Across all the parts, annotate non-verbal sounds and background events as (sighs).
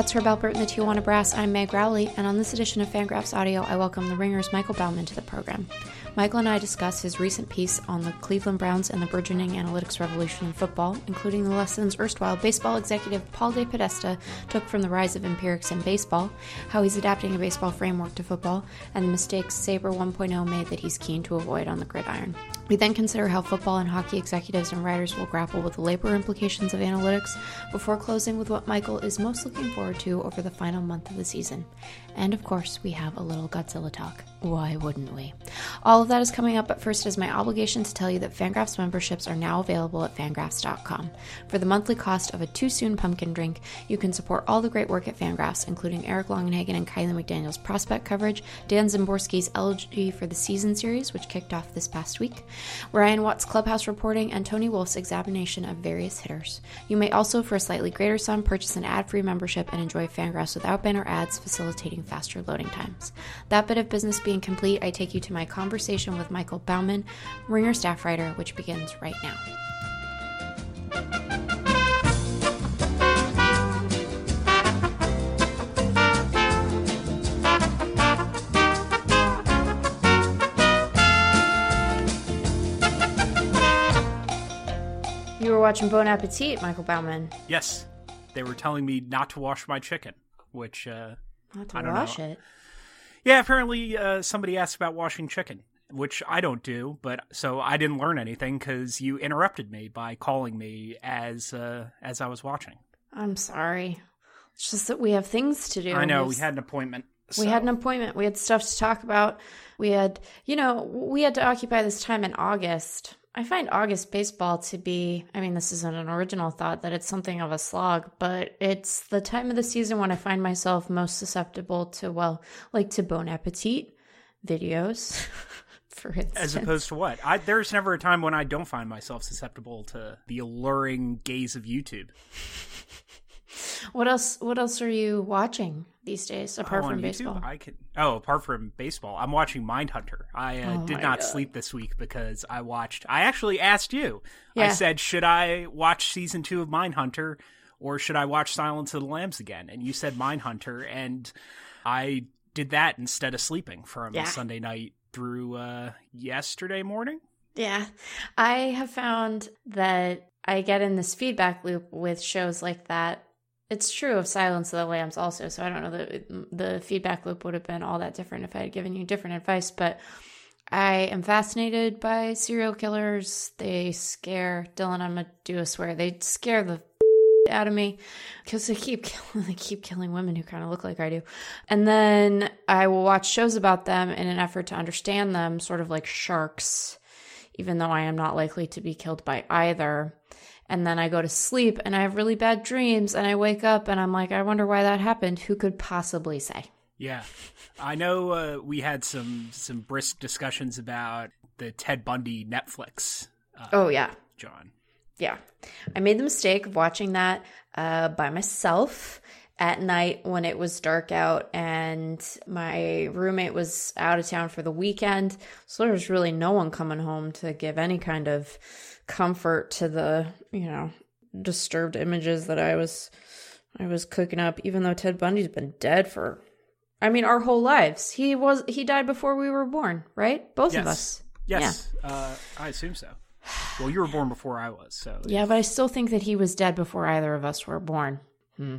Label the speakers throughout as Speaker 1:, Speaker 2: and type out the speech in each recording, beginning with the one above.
Speaker 1: That's Herb Alpert and the Tijuana Brass. I'm Meg Rowley, and on this edition of Fangraphs Audio, I welcome the Ringer's Michael Bauman to the program. Michael and I discuss his recent piece on the Cleveland Browns and the burgeoning analytics revolution in football, including the lessons erstwhile baseball executive Paul DePodesta took from the rise of empirics in baseball, how he's adapting a baseball framework to football, and the mistakes Sabre 1.0 made that he's keen to avoid on the gridiron. We then consider how football and hockey executives and writers will grapple with the labor implications of analytics before closing with what Michael is most looking forward to over the final month of the season. And of course, we have a little Godzilla talk. Why wouldn't we? All of that is coming up, but first is my obligation to tell you that Fangraphs memberships are now available at fangraphs.com. For the monthly cost of a too soon pumpkin drink, you can support all the great work at Fangraphs, including Eric Longenhagen and Kiley McDaniel's prospect coverage, Dan Szymborski's Elegy for the Season series, which kicked off this past week, Rian Watt's clubhouse reporting, and Tony Wolfe's examination of various hitters. You may also, for a slightly greater sum, purchase an ad free membership and enjoy Fangraphs without banner ads, facilitating faster loading times. That bit of business being complete, I take you to my conversation with Michael Bauman, Ringer staff writer, which begins right now. You were watching Bon Appetit, Michael Bauman.
Speaker 2: Yes, they were telling me not to wash my chicken, which uh,
Speaker 1: Not to
Speaker 2: I don't
Speaker 1: wash
Speaker 2: know.
Speaker 1: it.
Speaker 2: yeah, apparently uh, somebody asked about washing chicken, which I don't do, but so I didn't learn anything because you interrupted me by calling me as uh, as I was watching.
Speaker 1: I'm sorry. It's just that we have things to do.
Speaker 2: I know we had an appointment.
Speaker 1: We had an appointment. We had stuff to talk about. We had, you know, we had to occupy this time in August. I find August baseball to be, I mean, this isn't an original thought that it's something of a slog, but it's the time of the season when I find myself most susceptible to, well, like to Bon Appetit videos, (laughs) for instance.
Speaker 2: As opposed to what? I, there's never a time when I don't find myself susceptible to the alluring gaze of YouTube.
Speaker 1: What else? What else are you watching these days apart
Speaker 2: Oh,
Speaker 1: from
Speaker 2: YouTube,
Speaker 1: baseball?
Speaker 2: I could. Oh, apart from baseball, I'm watching Mindhunter. I uh,
Speaker 1: Oh
Speaker 2: did not
Speaker 1: God.
Speaker 2: sleep this week because I watched. I actually asked you. I said, should I watch season two of Mindhunter or should I watch Silence of the Lambs again? And you said Mindhunter, and I did that instead of sleeping from
Speaker 1: Yeah.
Speaker 2: Sunday night through uh, yesterday morning.
Speaker 1: Yeah. I have found that I get in this feedback loop with shows like that. It's true of Silence of the Lambs also, so I don't know that the feedback loop would have been all that different if I had given you different advice, but I am fascinated by serial killers. They scare Dylan, I'm gonna do a swear. They scare the (laughs) out of me because they keep (laughs) killing, they keep killing women who kind of look like I do. And then I will watch shows about them in an effort to understand them, sort of like sharks, even though I am not likely to be killed by either. And then I go to sleep and I have really bad dreams and I wake up and I'm like, I wonder why that happened. Who could possibly say?
Speaker 2: Yeah, I know. Uh, we had some some brisk discussions about the Ted Bundy Netflix. Uh,
Speaker 1: Oh, yeah.
Speaker 2: John.
Speaker 1: Yeah. I made the mistake of watching that uh, by myself at night when it was dark out and my roommate was out of town for the weekend. So there was really no one coming home to give any kind of comfort to the, you know, disturbed images that I was I was cooking up even though Ted Bundy's been dead for I mean our whole lives. He was he died before we were born, right? Both of us.
Speaker 2: Yes, uh, I assume so. Well, you were born before I was, so
Speaker 1: Yeah, but I still think that he was dead before either of us were born. Hmm.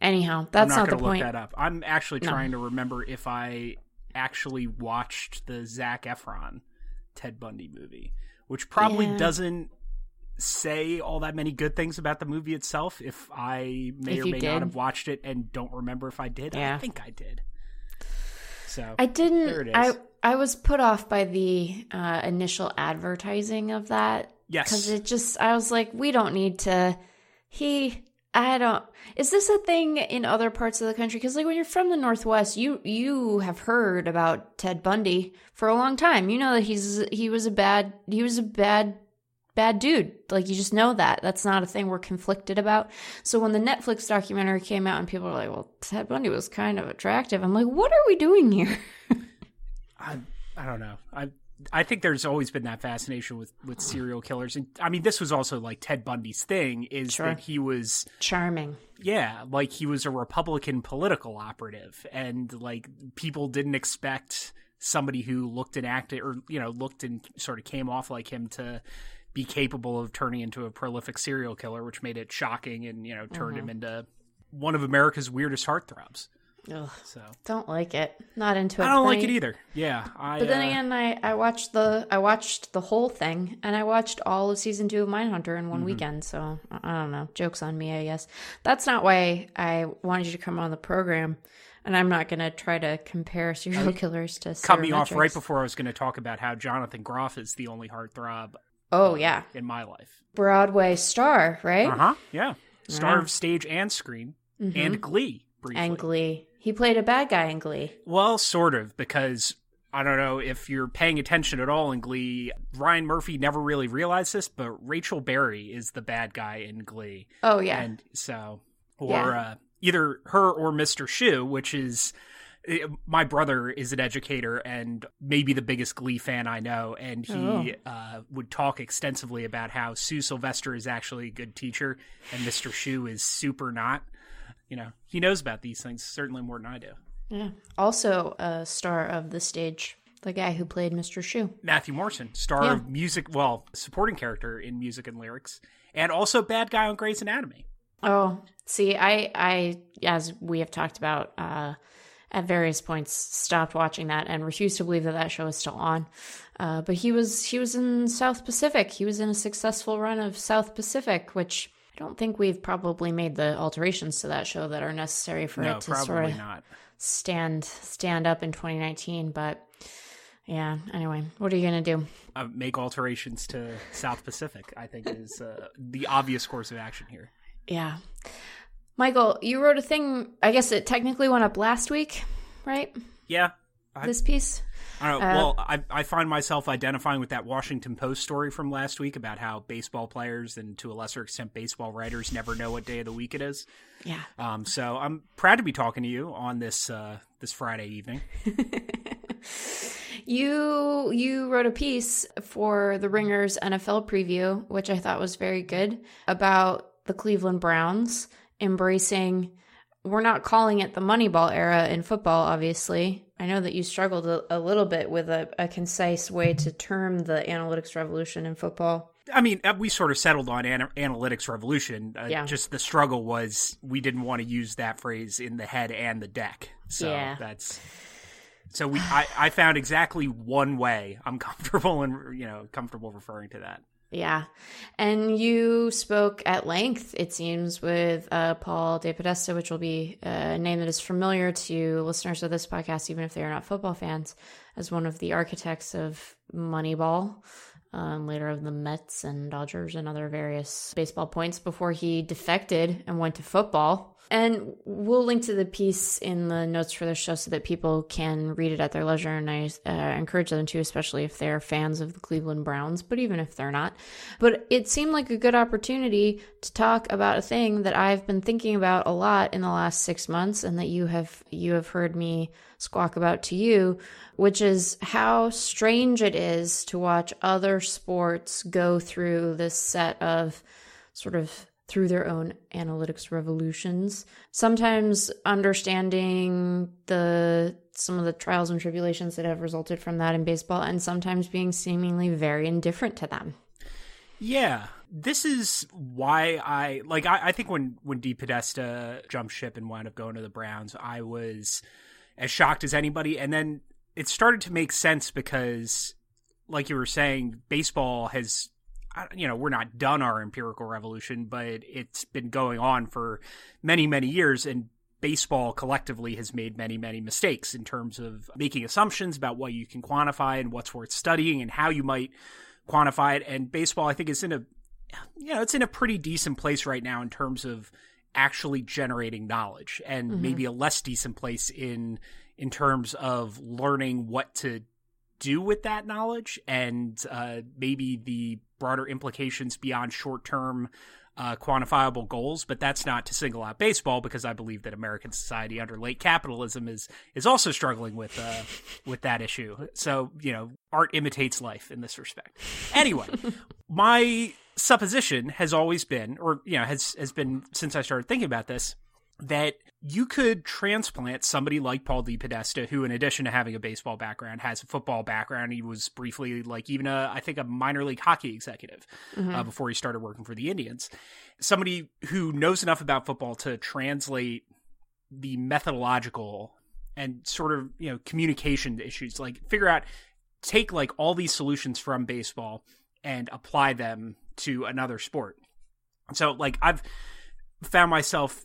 Speaker 1: Anyhow,
Speaker 2: I'm
Speaker 1: that's
Speaker 2: not,
Speaker 1: not,
Speaker 2: going
Speaker 1: the
Speaker 2: to look
Speaker 1: point.
Speaker 2: that up. I'm actually trying to remember if I actually watched the Zac Efron Ted Bundy movie, which probably
Speaker 1: Yeah.
Speaker 2: doesn't say all that many good things about the movie itself. If I may
Speaker 1: If
Speaker 2: or may
Speaker 1: did.
Speaker 2: not have watched it and don't remember if I did,
Speaker 1: Yeah.
Speaker 2: I think I did. So
Speaker 1: I didn't. I I was put off by the uh, initial advertising of that
Speaker 2: yes,
Speaker 1: because it just. I was like, we don't need to. He. I don't. Is this a thing in other parts of the country? Because like when you're from the Northwest, you you have heard about Ted Bundy for a long time. You know that he's he was a bad he was a bad bad dude. Like you just know that. That's not a thing we're conflicted about. So when the Netflix documentary came out and people were like, "Well, Ted Bundy was kind of attractive," I'm like, "What are we doing here?" (laughs)
Speaker 2: I I don't know. I I think there's always been that fascination with with serial killers, and I mean, this was also like Ted Bundy's thing is
Speaker 1: Sure.
Speaker 2: that he was
Speaker 1: Charming.
Speaker 2: yeah, like he was a Republican political operative, and like people didn't expect somebody who looked and acted, or you know, looked and sort of came off like him to be capable of turning into a prolific serial killer, which made it shocking and you know turned mm-hmm. him into one of America's weirdest heartthrobs.
Speaker 1: Ugh,
Speaker 2: So
Speaker 1: don't like it. Not into it.
Speaker 2: I don't like it either. Yeah, I.
Speaker 1: But then
Speaker 2: uh,
Speaker 1: again, I, I watched the I watched the whole thing, and I watched all of season two of Mindhunter in one
Speaker 2: Mm-hmm.
Speaker 1: weekend. So I don't know. Jokes on me, I guess. That's not why I wanted you to come on the program, and I'm not going to try to compare serial killers to
Speaker 2: cut me off right before I was going to talk about how Jonathan Groff is the only heartthrob
Speaker 1: Oh yeah,
Speaker 2: in my life.
Speaker 1: Broadway star, right?
Speaker 2: Uh huh. Yeah, star of stage and screen
Speaker 1: Mhm.
Speaker 2: and Glee briefly.
Speaker 1: And Glee. He played a bad guy in Glee.
Speaker 2: Well, sort of, because I don't know if you're paying attention at all in Glee. Ryan Murphy never really realized this, but Rachel Berry is the bad guy in Glee.
Speaker 1: Oh yeah,
Speaker 2: And so, or
Speaker 1: Yeah.
Speaker 2: uh, either her or Mr. Schue, which is. eh, My brother is an educator and maybe the biggest Glee fan I know, and he uh, would talk extensively about how Sue Sylvester is actually a good teacher and Mr. Schue is super not. You know, he knows about these things certainly more than I do.
Speaker 1: yeah. Also a star of the stage, the guy who played Mr. Schue.
Speaker 2: Matthew Morrison, star
Speaker 1: Yeah.
Speaker 2: of music, well, supporting character in music and lyrics, and also bad guy on Grey's Anatomy.
Speaker 1: Oh, see, I, I, as we have talked about, uh, at various points, stopped watching that and refused to believe that that show is still on. Uh, but he was, he was in South Pacific. He was in a successful run of South Pacific, which I don't think we've probably made the alterations to that show that are necessary for
Speaker 2: No,
Speaker 1: it to sort of
Speaker 2: not.
Speaker 1: stand, stand up in 2019. But yeah, anyway, what are you gonna do?
Speaker 2: Uh, make alterations to South Pacific, I think, is uh, the obvious course of action here.
Speaker 1: Yeah, Michael, you wrote a thing. I guess it technically went up last week, right?
Speaker 2: Yeah. I,
Speaker 1: This piece.
Speaker 2: I don't know.
Speaker 1: uh,
Speaker 2: well, I, I find myself identifying with that Washington Post story from last week about how baseball players and to a lesser extent baseball writers never know what day of the week it is.
Speaker 1: Yeah.
Speaker 2: Um, so I'm proud to be talking to you on this uh, this Friday evening. (laughs)
Speaker 1: You you wrote a piece for the Ringers NFL preview, which I thought was very good about the Cleveland Browns embracing we're not calling it the Moneyball era in football, obviously. I know that you struggled a, a little bit with a, a concise way to term the analytics revolution in football.
Speaker 2: I mean, uh, we sort of settled on ana- analytics revolution. Uh,
Speaker 1: Yeah.
Speaker 2: Just the struggle was we didn't want to use that phrase in the head and the deck. So
Speaker 1: Yeah.
Speaker 2: that's so we. I, I found exactly one way I'm (laughs) comfortable and you know comfortable referring to that.
Speaker 1: Yeah. And you spoke at length, it seems, with uh, Paul DePodesta, which will be a name that is familiar to listeners of this podcast, even if they are not football fans, as one of the architects of Moneyball, um, later of the Mets and Dodgers and other various baseball points before he defected and went to football. And we'll link to the piece in the notes for the show so that people can read it at their leisure. And I uh, encourage them to, especially if they're fans of the Cleveland Browns, but even if they're not. But it seemed like a good opportunity to talk about a thing that I've been thinking about a lot in the last six months, and that you have you have heard me squawk about to you, which is how strange it is to watch other sports go through this set of sort of through their own analytics revolutions. Sometimes understanding the some of the trials and tribulations that have resulted from that in baseball and sometimes being seemingly very indifferent to them.
Speaker 2: Yeah, this is why I like. I, I think when when DePodesta jumped ship and wound up going to the Browns, I was as shocked as anybody. And then it started to make sense because, like you were saying, baseball has. You know, we're not done our empirical revolution, but it's been going on for many, many years, and baseball collectively has made many, many mistakes in terms of making assumptions about what you can quantify and what's worth studying and how you might quantify it. And baseball, I think, is in a you know, it's in a pretty decent place right now in terms of actually generating knowledge, and maybe a less decent place in in terms of learning what to do with that knowledge and uh, maybe the broader implications beyond short term uh, quantifiable goals, but that's not to single out baseball because I believe that American society under late capitalism is is also struggling with uh, with that issue. So you know, art imitates life in this respect. Anyway, (laughs) my supposition has always been, or you know, has has been since I started thinking about this, that you could transplant somebody like Paul DePodesta, who, in addition to having a baseball background, has a football background. He was briefly, like, even a, I think, a minor league hockey executive mm-hmm. uh, before he started working for the Indians. Somebody who knows enough about football to translate the methodological and sort of, you know, communication issues, like, figure out, take, like, all these solutions from baseball and apply them to another sport. So, like, I've found myself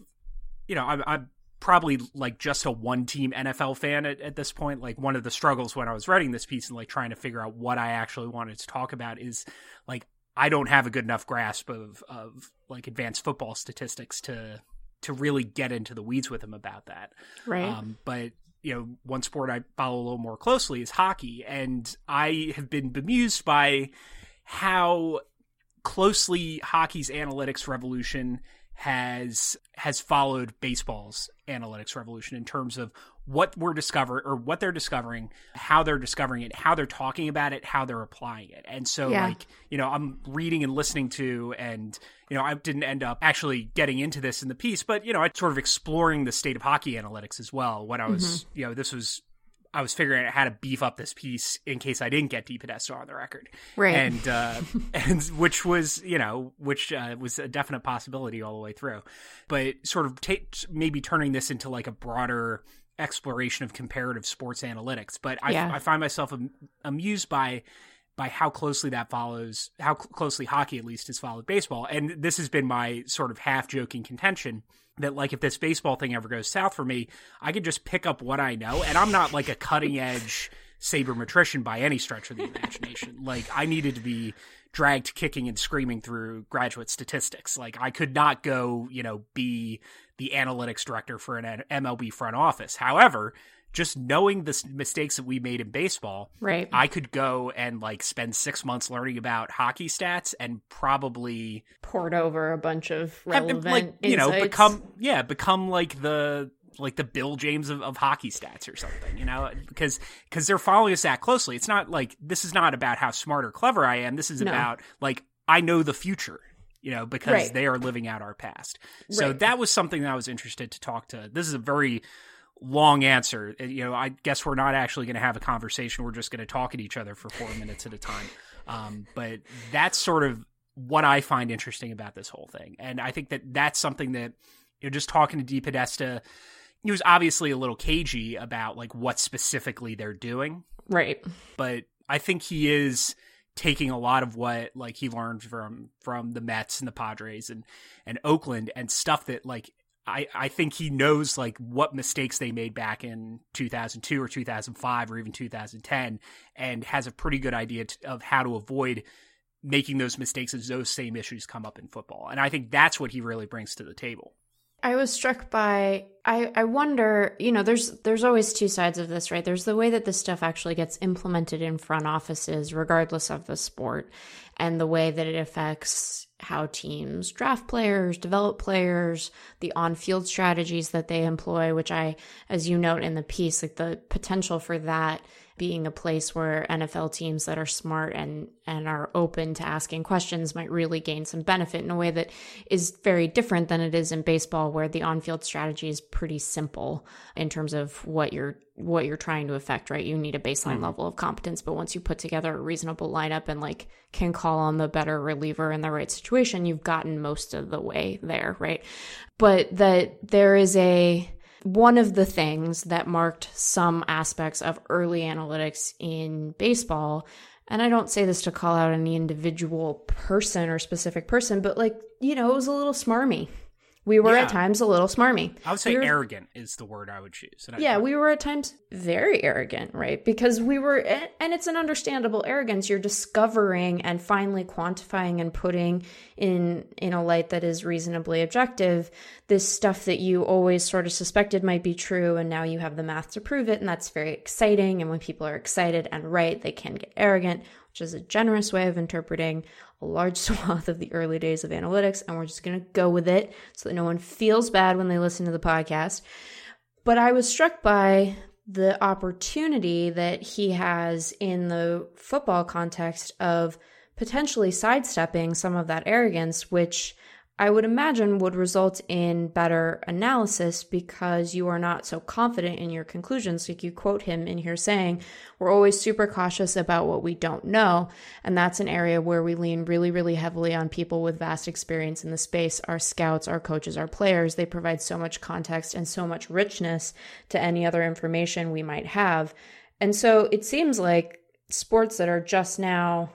Speaker 2: you know, I'm, I'm probably like just a one team NFL fan at, at this point. Like one of the struggles when I was writing this piece and like trying to figure out what I actually wanted to talk about is like I don't have a good enough grasp of of like advanced football statistics to to really get into the weeds with him about that.
Speaker 1: Right. Um,
Speaker 2: but you know, one sport I follow a little more closely is hockey, and I have been bemused by how closely hockey's analytics revolution has has followed baseball's analytics revolution in terms of what we're discovering or what they're discovering, how they're discovering it, how they're talking about it, how they're applying it. And so yeah. like, you know, I'm reading and listening to and you know, I didn't end up actually getting into this in the piece, but you know, I sort of exploring the state of hockey analytics as well when I was, mm-hmm. you know, this was I was figuring out how to beef up this piece in case I didn't get DePodesta on the record,
Speaker 1: right?
Speaker 2: And uh, (laughs) and which was you know which uh, was a definite possibility all the way through, but sort of t- maybe turning this into like a broader exploration of comparative sports analytics. But I, yeah. I find myself am- amused by by how closely that follows how cl- closely hockey at least has followed baseball, and this has been my sort of half joking contention that like if this baseball thing ever goes south for me, I could just pick up what I know, and I'm not like a cutting edge (laughs) sabermetrician by any stretch of the imagination. (laughs) like I needed to be dragged kicking and screaming through graduate statistics. Like I could not go, you know, be the analytics director for an MLB front office. However, just knowing the mistakes that we made in baseball,
Speaker 1: right?
Speaker 2: I could go and like spend six months learning about hockey stats and probably
Speaker 1: poured over a bunch of relevant,
Speaker 2: like you know, become yeah, become like the like the Bill James of, of hockey stats or something, you know, because because they're following us that closely. It's not like this is not about how smart or clever I am. This is no. about like I know the future you know, because right. they are living out our past. So right. that was something that I was interested to talk to. This is a very long answer. Uh, you know, I guess we're not actually going to have a conversation. We're just going to talk at each other for four minutes at a time. Um, but that's sort of what I find interesting about this whole thing. And I think that that's something that, you know, just talking to DePodesta, he was obviously a little cagey about like what specifically they're doing.
Speaker 1: Right.
Speaker 2: But I think he is taking a lot of what like he learned from from the Mets and the Padres and and Oakland and stuff that like I, I think he knows like what mistakes they made back in 2002 or 2005 or even 2010 and has a pretty good idea to, of how to avoid making those mistakes as those same issues come up in football. And I think that's what he really brings to the table.
Speaker 1: I was struck by I I wonder, you know, there's there's always two sides of this, right? There's the way that this stuff actually gets implemented in front offices regardless of the sport and the way that it affects how teams draft players, develop players, the on-field strategies that they employ, which I as you note in the piece, like the potential for that being a place where NFL teams that are smart and and are open to asking questions might really gain some benefit in a way that is very different than it is in baseball where the on-field strategy is pretty simple in terms of what you're what you're trying to affect, right? You need a baseline mm-hmm. level of competence, but once you put together a reasonable lineup and like can call on the better reliever in the right situation, you've gotten most of the way there, right? But that there is a one of the things that marked some aspects of early analytics in baseball and I don't say this to call out any individual person or specific person, but like, you know, it was a little smarmy. We were yeah. at times a little smarmy.
Speaker 2: I would say we were, arrogant is the word I would choose.
Speaker 1: yeah, we were at times very arrogant, right? Because we were, and it's an understandable arrogance. You're discovering and finally quantifying and putting in in a light that is reasonably objective this stuff that you always sort of suspected might be true, and now you have the math to prove it, and that's very exciting. And when people are excited and right, they can get arrogant which is a generous way of interpreting a large (laughs) swath of the early days of analytics. And we're just going to go with it so that no one feels bad when they listen to the podcast. But I was struck by the opportunity that he has in the football context of potentially sidestepping some of that arrogance, which I would imagine would result in better analysis because you are not so confident in your conclusions. Like you quote him in here saying, We're always super cautious about what we don't know. And that's an area where we lean really, really heavily on people with vast experience in the space our scouts, our coaches, our players. They provide so much context and so much richness to any other information we might have. And so it seems like sports that are just now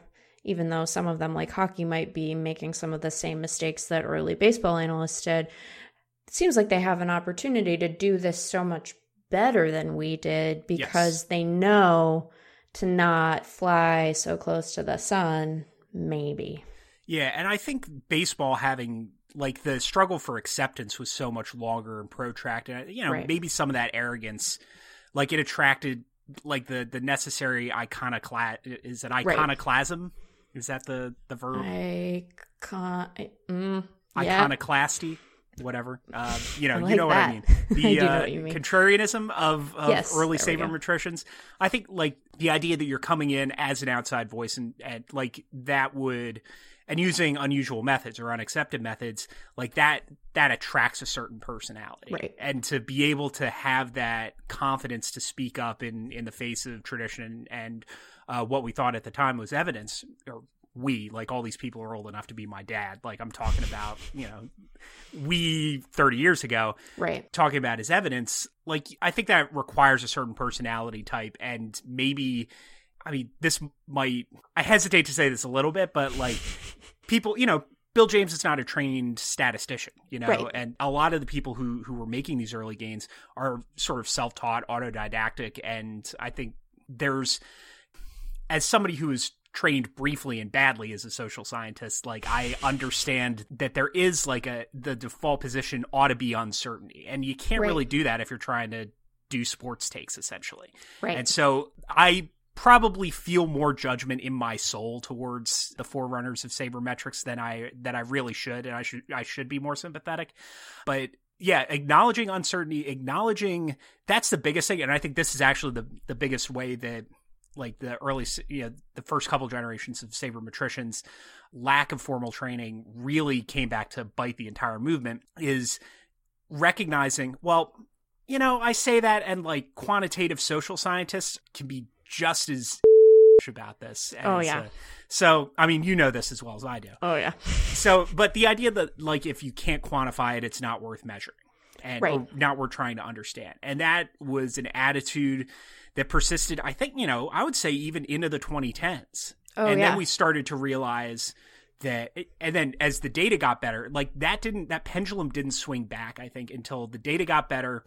Speaker 1: even though some of them, like hockey, might be making some of the same mistakes that early baseball analysts did, it seems like they have an opportunity to do this so much better than we did because yes. they know to not fly so close to the sun, maybe.
Speaker 2: Yeah, and I think baseball having like the struggle for acceptance was so much longer and protracted. You know, right. maybe some of that arrogance, like it attracted like the the necessary iconoclast is an iconoclasm. Is that the the verb?
Speaker 1: Icon, mm,
Speaker 2: yeah. Iconoclasty, whatever. Uh, you know, like you know that. what I mean. (laughs) The I uh, mean. contrarianism of, of yes, early sabermetricians. I think like the idea that you're coming in as an outside voice and, and like that would and using unusual methods or unaccepted methods like that that attracts a certain personality
Speaker 1: right.
Speaker 2: and to be able to have that confidence to speak up in in the face of tradition and uh, what we thought at the time was evidence, or we, like all these people are old enough to be my dad. Like I'm talking about, you know, we 30 years ago,
Speaker 1: right?
Speaker 2: Talking about his evidence. Like I think that requires a certain personality type, and maybe, I mean, this might. I hesitate to say this a little bit, but like people, you know, Bill James is not a trained statistician, you know,
Speaker 1: right.
Speaker 2: and a lot of the people who who were making these early gains are sort of self taught, autodidactic, and I think there's as somebody who is trained briefly and badly as a social scientist like i understand that there is like a the default position ought to be uncertainty. And you can't right. really do that if you're trying to do sports takes essentially.
Speaker 1: Right.
Speaker 2: And so i probably feel more judgment in my soul towards the forerunners of sabermetrics than i that i really should and i should i should be more sympathetic. But yeah, acknowledging uncertainty, acknowledging that's the biggest thing, and I think this is actually the the biggest way that like the early, you know, the first couple generations of sabermetricians, lack of formal training really came back to bite the entire movement. Is recognizing, well, you know, I say that, and like quantitative social scientists can be just as (laughs) about this.
Speaker 1: oh yeah.
Speaker 2: Uh, so I mean, you know this as well as I do.
Speaker 1: Oh yeah.
Speaker 2: so, but the idea that like if you can't quantify it, it's not worth measuring and
Speaker 1: right.
Speaker 2: not worth trying to understand. And that was an attitude that persisted, I think, you know, I would say even into the 2010s.
Speaker 1: Oh,
Speaker 2: and
Speaker 1: yeah.
Speaker 2: then we started to realize that and then as the data got better, like that didn't that pendulum didn't swing back, I think, until the data got better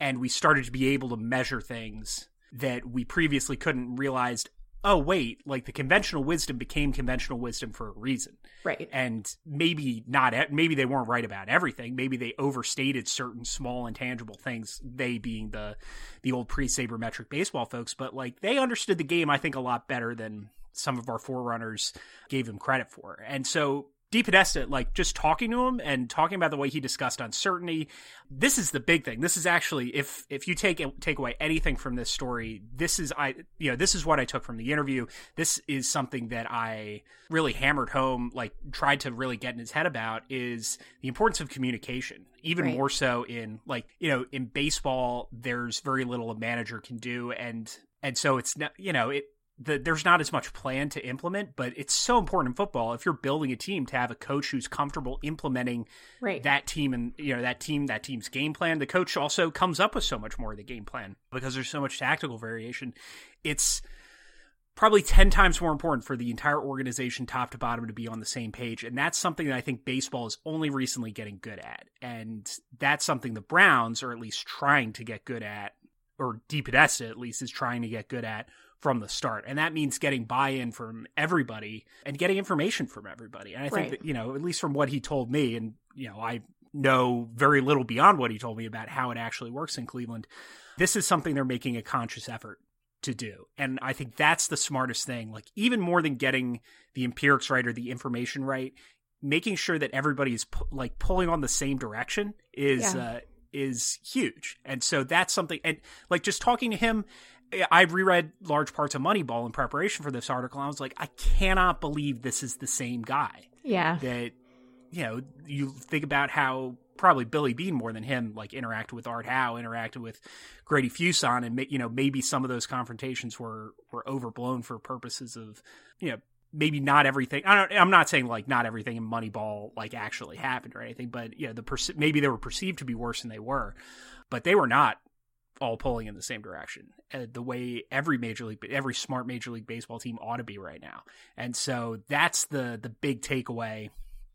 Speaker 2: and we started to be able to measure things that we previously couldn't realize oh wait like the conventional wisdom became conventional wisdom for a reason.
Speaker 1: Right.
Speaker 2: And maybe not maybe they weren't right about everything. Maybe they overstated certain small intangible things they being the the old pre-sabermetric baseball folks. But like they understood the game i think a lot better than some of our forerunners gave them credit for. And so DePodesta, like just talking to him and talking about the way he discussed uncertainty. This is the big thing. This is actually if if you take take away anything from this story, this is I you know this is what I took from the interview. This is something that I really hammered home, like tried to really get in his head about is the importance of communication. Even right. more so in like you know in baseball, there's very little a manager can do, and and so it's not you know it the, there's not as much plan to implement, but it's so important in football if you're building a team to have a coach who's comfortable implementing
Speaker 1: right.
Speaker 2: that team and you know that team that team's game plan. The coach also comes up with so much more of the game plan because there's so much tactical variation. It's probably 10 times more important for the entire organization top to bottom to be on the same page and that's something that I think baseball is only recently getting good at. And that's something the Browns are at least trying to get good at or DePodesta at least is trying to get good at from the start. And that means getting buy in from everybody and getting information from everybody. And I think
Speaker 1: right.
Speaker 2: that, you know, at least from what he told me, and, you know, I know very little beyond what he told me about how it actually works in Cleveland. This is something they're making a conscious effort to do. And I think that's the smartest thing. Like even more than getting the empirics right or the information right, making sure that everybody is pu- like pulling on the same direction is
Speaker 1: Yeah.
Speaker 2: uh, is huge. And so that's something. And like just talking to him, I've reread large parts of Moneyball in preparation for this article. And I was like, I cannot believe this is the same guy
Speaker 1: Yeah.
Speaker 2: that you know you think about how probably Billy Beane more than him like interacted with Art Howe, interacted with Grady Fuson, and you know maybe some of those confrontations were were overblown for purposes of you know maybe not everything. I don't. I'm not saying like not everything in Moneyball like actually happened or anything, but you know the perce- maybe they were perceived to be worse than they were, but they were not all pulling in the same direction uh, the way every major league every smart major league baseball team ought to be right now and so that's the the big takeaway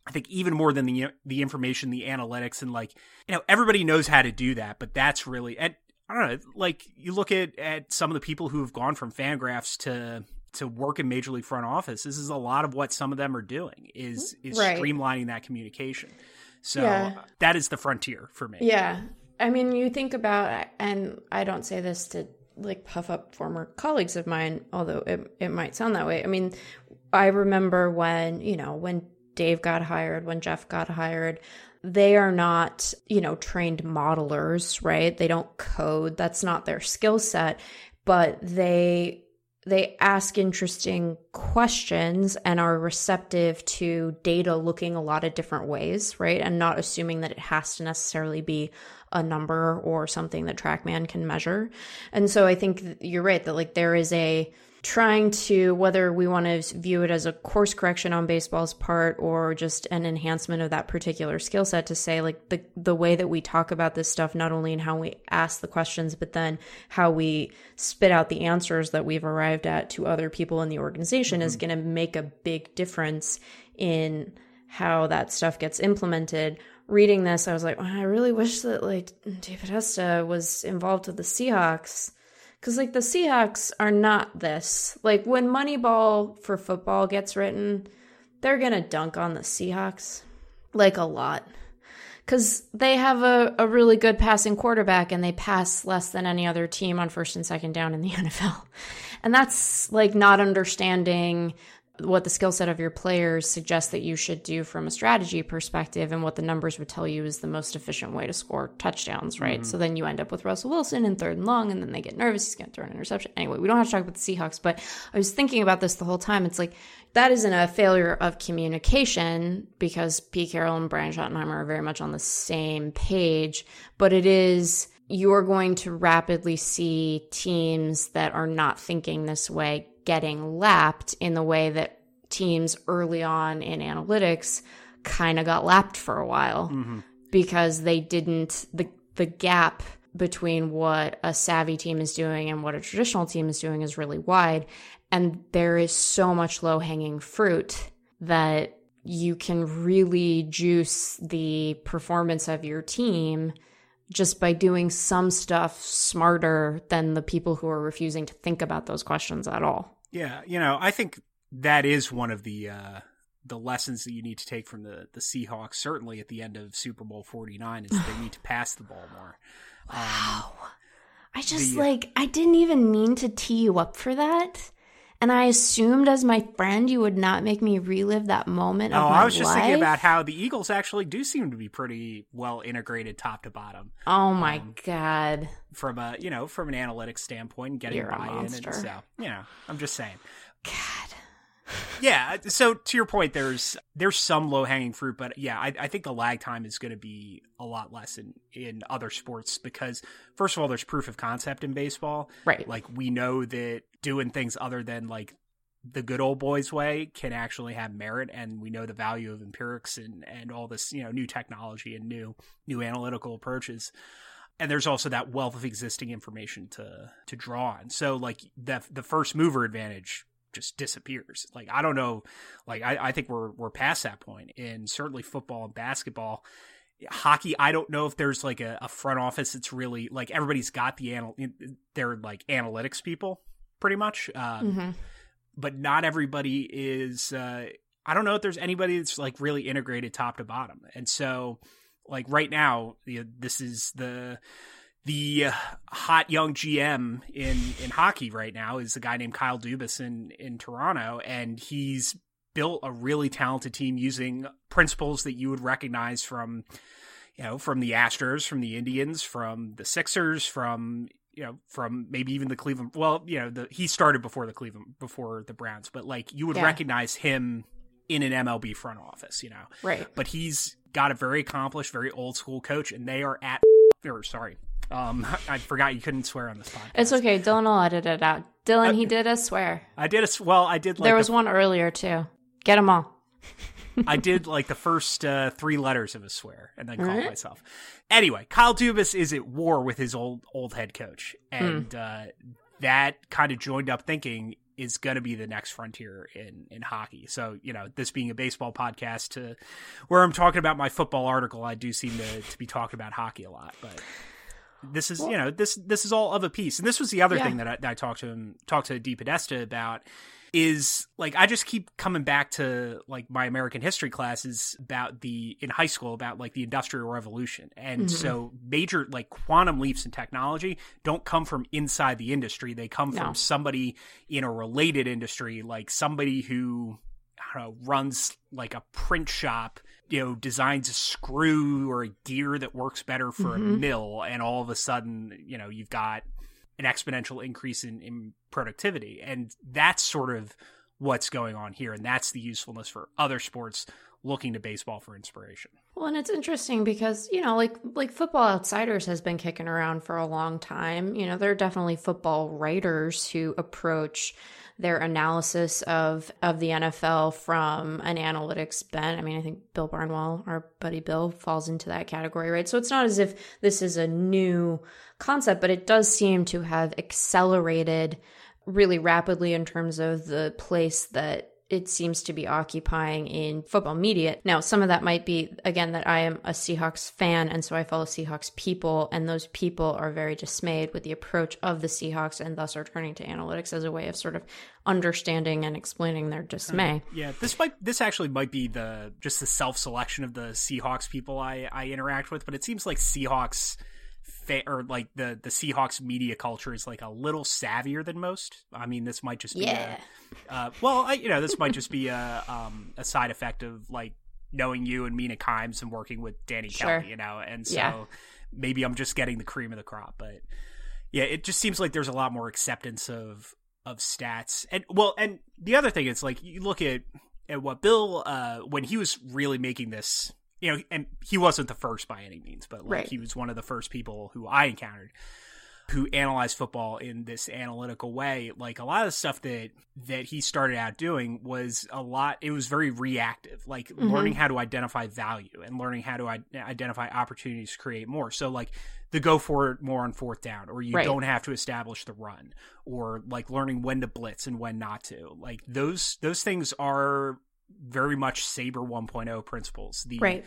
Speaker 2: i think even more than the the information the analytics and like you know everybody knows how to do that but that's really and i don't know like you look at at some of the people who have gone from fangraphs to to work in major league front office this is a lot of what some of them are doing is is
Speaker 1: Right.
Speaker 2: streamlining that communication so
Speaker 1: Yeah.
Speaker 2: that is the frontier for me
Speaker 1: Yeah. I mean, you think about, and I don't say this to like puff up former colleagues of mine, although it, it might sound that way. I mean, I remember when, you know, when Dave got hired, when Jeff got hired, they are not, you know, trained modelers, right? They don't code. That's not their skill set, but they they ask interesting questions and are receptive to data looking a lot of different ways, right? And not assuming that it has to necessarily be a number or something that TrackMan can measure. And so I think you're right that like there is a trying to whether we want to view it as a course correction on baseball's part or just an enhancement of that particular skill set to say like the the way that we talk about this stuff not only in how we ask the questions but then how we spit out the answers that we've arrived at to other people in the organization is mm-hmm. going to make a big difference in how that stuff gets implemented reading this i was like "Wow, i really wish that like DePodesta was involved with the seahawks because, like, the Seahawks are not this. Like, when Moneyball for football gets written, they're to dunk on the Seahawks, like, a lot. Because they have a, a really good passing quarterback and they pass less than any other team on first and second down in the (laughs) NFL. And that's, like, not understanding what the skill set of your players suggests that you should do from a strategy perspective and what the numbers would tell you is the most efficient way to score touchdowns, right? Mm-hmm. So then you end up with Russell Wilson in third and long, and then they get nervous. He's going to throw an interception. Anyway, we don't have to talk about the Seahawks, but I was thinking about this the whole time. It's like that isn't a failure of communication because Pete Carroll and Brian Schottenheimer are very much on the same page, but it is you're going to rapidly see teams that are not thinking this way getting lapped in the way that teams early on in analytics kind of got lapped for a while mm-hmm. because they didn't the the gap between what a savvy team is doing and what a traditional team is doing is really wide and there is so much low hanging fruit that you can really juice the performance of your team just by doing some stuff smarter than the people who are refusing to think about those questions at all.
Speaker 2: Yeah, you know, I think that is one of the uh, the lessons that you need to take from the the Seahawks. Certainly at the end of Super Bowl forty nine, is they need to (sighs) pass the ball more. Um,
Speaker 1: I just
Speaker 2: The-
Speaker 1: like I didn't even mean to tee you up for that. And I assumed as my friend you would not make me relive that moment
Speaker 2: oh, I was just
Speaker 1: life.
Speaker 2: thinking about how the Eagles actually do seem to be pretty well integrated top to bottom
Speaker 1: Oh my
Speaker 2: um,
Speaker 1: god.
Speaker 2: from a you know from an analytics standpoint getting
Speaker 1: You're a
Speaker 2: buy in. And so you know, I'm just saying.
Speaker 1: God.
Speaker 2: Yeah. So to your point, there's there's some low hanging fruit, but yeah, I, I think the lag time is going to be a lot less in in other sports because first of all, there's proof of concept in baseball.
Speaker 1: Right.
Speaker 2: Like we know that doing things other than like the good old boys way can actually have merit and we know the value of empirics and and all this you know new technology and new new analytical approaches and there's also that wealth of existing information to to draw on so like the the first mover advantage just disappears like i don't know like i, I think we're we're past that point in certainly football and basketball hockey i don't know if there's like a, a front office that's really like everybody's got the anal they're like analytics people pretty much um,
Speaker 1: Mhm.
Speaker 2: but not everybody is uh I don't know if there's anybody that's like really integrated top to bottom. And so like right now, you know, this is the the hot young GM in in hockey right now is a guy named Kyle Dubas in in Toronto, and he's built a really talented team using principles that you would recognize from you know from the Astros, from the Indians, from the Sixers, from you know from maybe even the Cleveland. Well, you know the he started before the Cleveland before the Browns, but like you would
Speaker 1: Yeah.
Speaker 2: recognize him in an MLB front office, you know.
Speaker 1: Right.
Speaker 2: But he's got a very accomplished, very old school coach, and they are at or sorry. Um, (laughs) I forgot you couldn't swear on this podcast.
Speaker 1: It's okay. Dylan will edit it out. Dylan, he did a swear.
Speaker 2: I did a well. I did like
Speaker 1: there
Speaker 2: the
Speaker 1: was one earlier too. Get them all. (laughs)
Speaker 2: I did like the first uh, three letters of a swear and then called myself. Anyway, Kyle Dubas is at war with his old old head coach, and uh, that kind of joined up thinking is going to be the next frontier in in hockey. So you know, this being a baseball podcast, to where I'm talking about my football article, I do seem to to be talking about hockey a lot, but. This is, you know, this this is all of a piece, and this was the other
Speaker 1: Yeah.
Speaker 2: thing that I, that I talked to him, talked to DePodesta about, is like I just keep coming back to like my American history classes about the in high school about like the industrial revolution. And
Speaker 1: Mhm.
Speaker 2: so major like quantum leaps in technology don't come from inside the industry. They come
Speaker 1: No.
Speaker 2: from somebody in a related industry, like somebody who I don't know, runs like a print shop, you know, designs a screw or a gear that works better for a
Speaker 1: Mhm.
Speaker 2: mill and all of a sudden, you know, you've got an exponential increase in, in productivity. And that's sort of what's going on here. And that's the usefulness for other sports looking to baseball for inspiration.
Speaker 1: Well, and it's interesting because you know, like like Football Outsiders has been kicking around for a long time. You know, there are definitely football writers who approach their analysis of of the NFL from an analytics bent. I mean, I think Bill Barnwell, our buddy Bill, falls into that category, right? So it's not as if this is a new concept, but it does seem to have accelerated really rapidly in terms of the place that it seems to be occupying in football media. Now, some of that might be, again, that I am a Seahawks fan, and so I follow Seahawks people, and those people are very dismayed with the approach of the Seahawks and thus are turning to analytics as a way of sort of understanding and explaining their dismay. Mm-hmm.
Speaker 2: Yeah, this might this actually might be the just the self selection of the Seahawks people I I interact with, but it seems like Seahawks fa- or like the the Seahawks media culture is like a little savvier than most. I mean, this might just be
Speaker 1: Yeah.
Speaker 2: a, uh, well, I, you know, this might just be a um a side effect of like knowing you and Mina Kimes and working with Danny
Speaker 1: Sure.
Speaker 2: Kelly, you know, and so
Speaker 1: Yeah.
Speaker 2: maybe I'm just getting the cream of the crop, but yeah, it just seems like there's a lot more acceptance of of stats. And well, and the other thing is like you look at at what Bill uh when he was really making this, you know, and he wasn't the first by any means, but like
Speaker 1: Right.
Speaker 2: he was one of the first people who I encountered who analyzed football in this analytical way like a lot of the stuff that that he started out doing was a lot it was very reactive like
Speaker 1: Mhm.
Speaker 2: learning how to identify value and learning how to I- identify opportunities to create more so like the go for it more on fourth down or you
Speaker 1: Right.
Speaker 2: don't have to establish the run or like learning when to blitz and when not to like those those things are very much saber 1.0 principles the
Speaker 1: Right.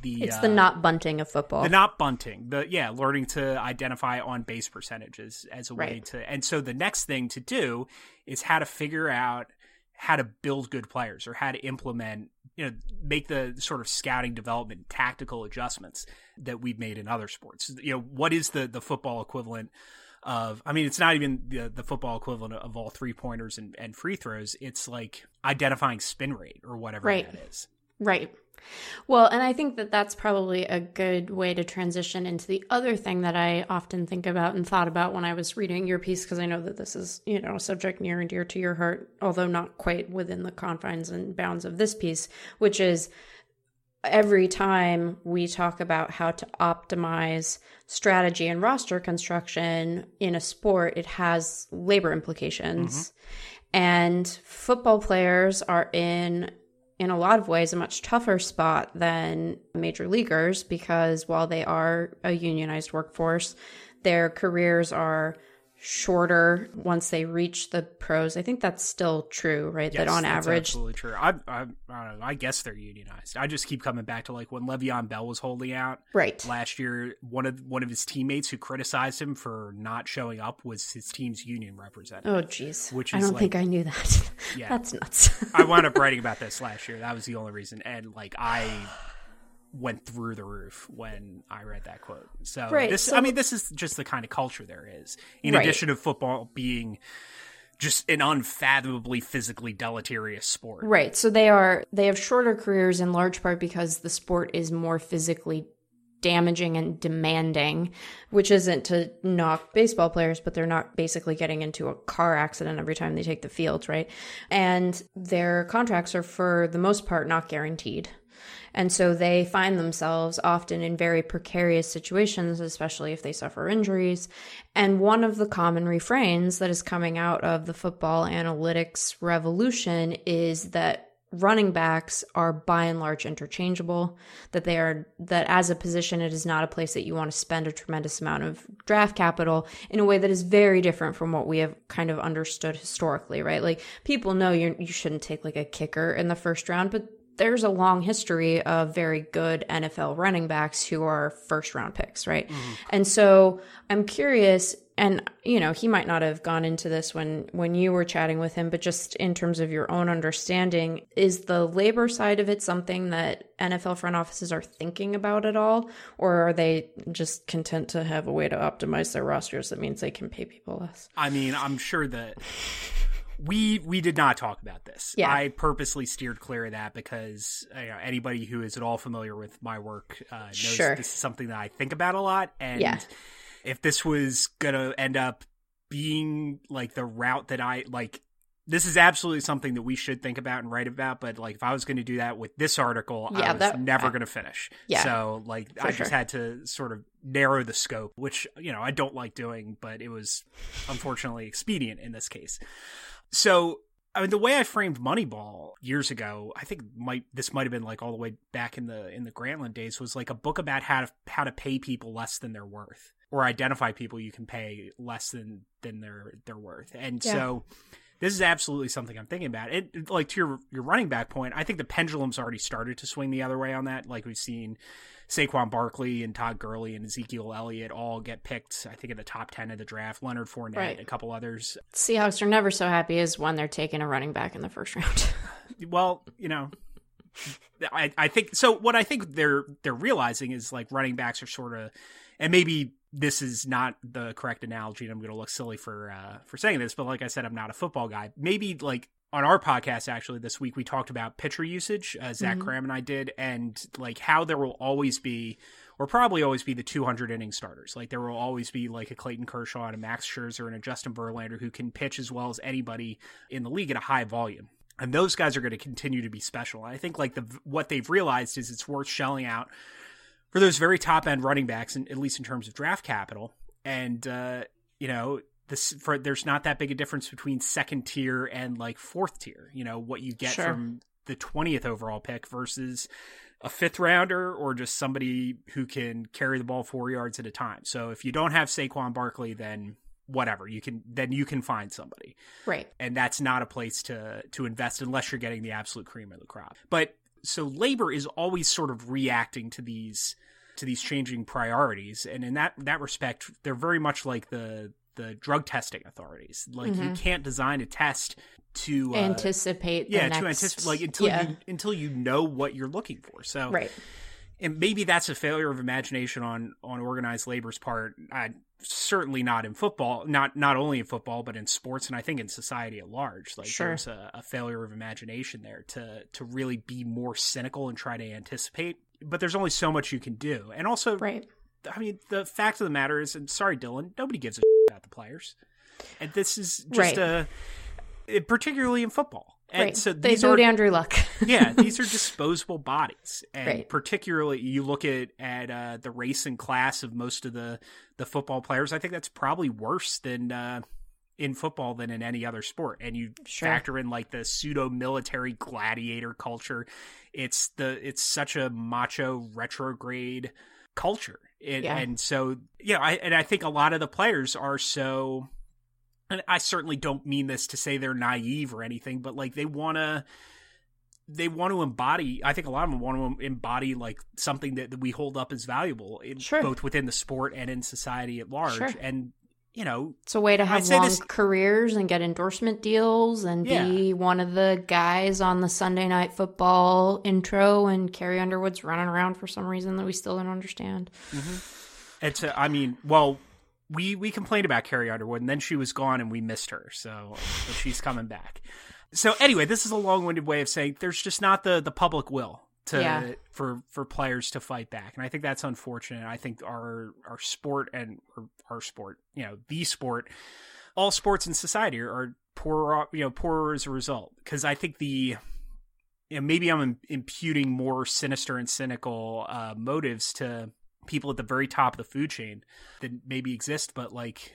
Speaker 2: the
Speaker 1: It's
Speaker 2: uh,
Speaker 1: the not bunting of football.
Speaker 2: the not bunting the yeah learning to identify on base percentages as a way to and so the next thing to do is how to figure out how to build good players or how to implement you know make the sort of scouting development tactical adjustments that we've made in other sports you know what is the the football equivalent of I mean it's not even the the football equivalent of all three pointers and, and free throws it's like identifying spin rate or whatever
Speaker 1: Right.
Speaker 2: that is
Speaker 1: Right. Well, and I think that that's probably a good way to transition into the other thing that I often think about and thought about when I was reading your piece, because I know that this is, you know, a subject near and dear to your heart, although not quite within the confines and bounds of this piece, which is every time we talk about how to optimize strategy and roster construction in a sport, it has labor implications. And football players are in in a lot of ways a much tougher spot than major leaguers because while they are a unionized workforce, their careers are shorter once they reach the pros. I think that's still true, right? that on average
Speaker 2: absolutely true. I, I, I don't know. I guess they're unionized. I just keep coming back to like when Le'Veon Bell was holding out
Speaker 1: right.
Speaker 2: last year. One of one of his teammates who criticized him for not showing up was his team's union representative.
Speaker 1: Oh jeez.
Speaker 2: Which
Speaker 1: I don't
Speaker 2: like-
Speaker 1: think I knew that.
Speaker 2: Yeah. (laughs)
Speaker 1: That's nuts.
Speaker 2: I wound up (laughs) writing about this last year. That was the only reason. And like I, went through the roof when I read that quote. So
Speaker 1: Right,
Speaker 2: this,
Speaker 1: so-
Speaker 2: I mean, this is just the kind of culture there is. In
Speaker 1: Right.
Speaker 2: addition to football being just an unfathomably physically deleterious sport.
Speaker 1: Right. So they are they have shorter careers in large part because the sport is more physically damaging and demanding, which isn't to knock baseball players, but they're not basically getting into a car accident every time they take the field, right? And their contracts are for the most part not guaranteed. And so they find themselves often in very precarious situations, especially if they suffer injuries. And one of the common refrains that is coming out of the football analytics revolution is that running backs are by and large interchangeable that they are that as a position it is not a place that you want to spend a tremendous amount of draft capital in a way that is very different from what we have kind of understood historically right like people know you you shouldn't take like a kicker in the first round but there's a long history of very good NFL running backs who are first round picks, right? Mm-hmm. And so I'm curious and you know, he might not have gone into this when when you were chatting with him, but just in terms of your own understanding, is the labor side of it something that NFL front offices are thinking about at all or are they just content to have a way to optimize their rosters that means they can pay people less?
Speaker 2: I mean, I'm sure that we we did not talk about this.
Speaker 1: Yeah.
Speaker 2: I purposely steered clear of that because you know, anybody who is at all familiar with my work uh, knows
Speaker 1: Sure.
Speaker 2: this is something that I think about a lot. And
Speaker 1: Yeah.
Speaker 2: if this was gonna end up being like the route that I like. This is absolutely something that we should think about and write about, but like if I was going to do that with this article, I was
Speaker 1: that-
Speaker 2: never going to finish.
Speaker 1: Yeah,
Speaker 2: So like I just
Speaker 1: sure.
Speaker 2: had to sort of narrow the scope, which you know I don't like doing, but it was unfortunately expedient in this case. So, I mean, the way I framed Moneyball years ago, I think might this might have been like all the way back in the in the Grantland days, was like a book about how to how to pay people less than they're worth, or identify people you can pay less than than they're they're worth. And
Speaker 1: Yeah.
Speaker 2: so, this is absolutely something I'm thinking about. It like to your your running back point, I think the pendulum's already started to swing the other way on that. Like we've seen Saquon Barkley and Todd Gurley and Ezekiel Elliott all get picked, I think, in the top 10 of the draft. Leonard Fournette,
Speaker 1: Right.
Speaker 2: a couple others.
Speaker 1: Seahawks are never so happy as when they're taking a running back in the first round. (laughs)
Speaker 2: Well, you know, I, I think so. What I think they're they're realizing is like running backs are sort of, and maybe this is not the correct analogy, and I'm going to look silly for uh, for saying this, but like I said, I'm not a football guy. Maybe like on our podcast actually this week we talked about pitcher usage. Uh, Zach
Speaker 1: Mhm.
Speaker 2: Kram and I did, and like how there will always be. Or probably always be the 200 inning starters. Like there will always be like a Clayton Kershaw and a Max Scherzer and a Justin Verlander who can pitch as well as anybody in the league at a high volume and those guys are going to continue to be special. I think like the what they've realized is it's worth shelling out for those very top end running backs, and at least in terms of draft capital. And uh, you know, this for there's not that big a difference between second tier and like fourth tier. You know what you get
Speaker 1: Sure.
Speaker 2: from the twentieth overall pick versus a fifth rounder or just somebody who can carry the ball four yards at a time. So if you don't have Saquon Barkley, then whatever you can then you can find somebody
Speaker 1: right.
Speaker 2: and that's not a place to to invest unless you're getting the absolute cream of the crop. But so labor is always sort of reacting to these to these changing priorities, and in that that respect, they're very much like the the drug testing authorities. Like you
Speaker 1: Mhm.
Speaker 2: can't design a test to uh,
Speaker 1: Anticipate the
Speaker 2: yeah
Speaker 1: next,
Speaker 2: to anticipate like until
Speaker 1: yeah.
Speaker 2: you until you know what you're looking for. So
Speaker 1: right.
Speaker 2: And maybe that's a failure of imagination on on organized labor's part. Uh, certainly not in football, not not only in football, but in sports, and I think in society at large. Like
Speaker 1: Sure.
Speaker 2: there's a, a failure of imagination there to to really be more cynical and try to anticipate. But there's only so much you can do, and also,
Speaker 1: Right.
Speaker 2: I mean, the fact of the matter is, and sorry, Dylan, nobody gives a about the players, and this is just
Speaker 1: Right.
Speaker 2: a particularly in football. And
Speaker 1: right.
Speaker 2: so
Speaker 1: they
Speaker 2: these
Speaker 1: do
Speaker 2: are
Speaker 1: Andrew Luck. (laughs)
Speaker 2: yeah, these are disposable bodies, and
Speaker 1: Right.
Speaker 2: particularly you look at at uh, the race and class of most of the the football players. I think that's probably worse than uh, in football than in any other sport. And you
Speaker 1: Sure.
Speaker 2: factor in like the pseudo military gladiator culture. It's the it's such a macho retrograde culture, it,
Speaker 1: Yeah.
Speaker 2: and so yeah, I, and I think a lot of the players are so and I certainly don't mean this to say they're naive or anything, but like they want to they want to embody i think a lot of them want to embody like something that, that we hold up as valuable in,
Speaker 1: Sure.
Speaker 2: both within the sport and in society at large
Speaker 1: Sure.
Speaker 2: and you know,
Speaker 1: it's a way to have long
Speaker 2: this-
Speaker 1: careers and get endorsement deals and
Speaker 2: Yeah.
Speaker 1: be one of the guys on the Sunday night football intro and Carrie Underwood's running around for some reason that we still don't understand. Mm-hmm.
Speaker 2: it's. A, I mean, well, we we complained about Carrie Underwood, and then she was gone, and we missed her. So, she's coming back. So anyway, this is a long-winded way of saying there's just not the the public will to
Speaker 1: Yeah.
Speaker 2: for for players to fight back, and I think that's unfortunate. I think our our sport and our sport, you know, the sport, all sports in society are, are poorer, you know, poorer as a result. Because I think the you know, maybe I'm im- imputing more sinister and cynical uh, motives to people at the very top of the food chain that maybe exist, but like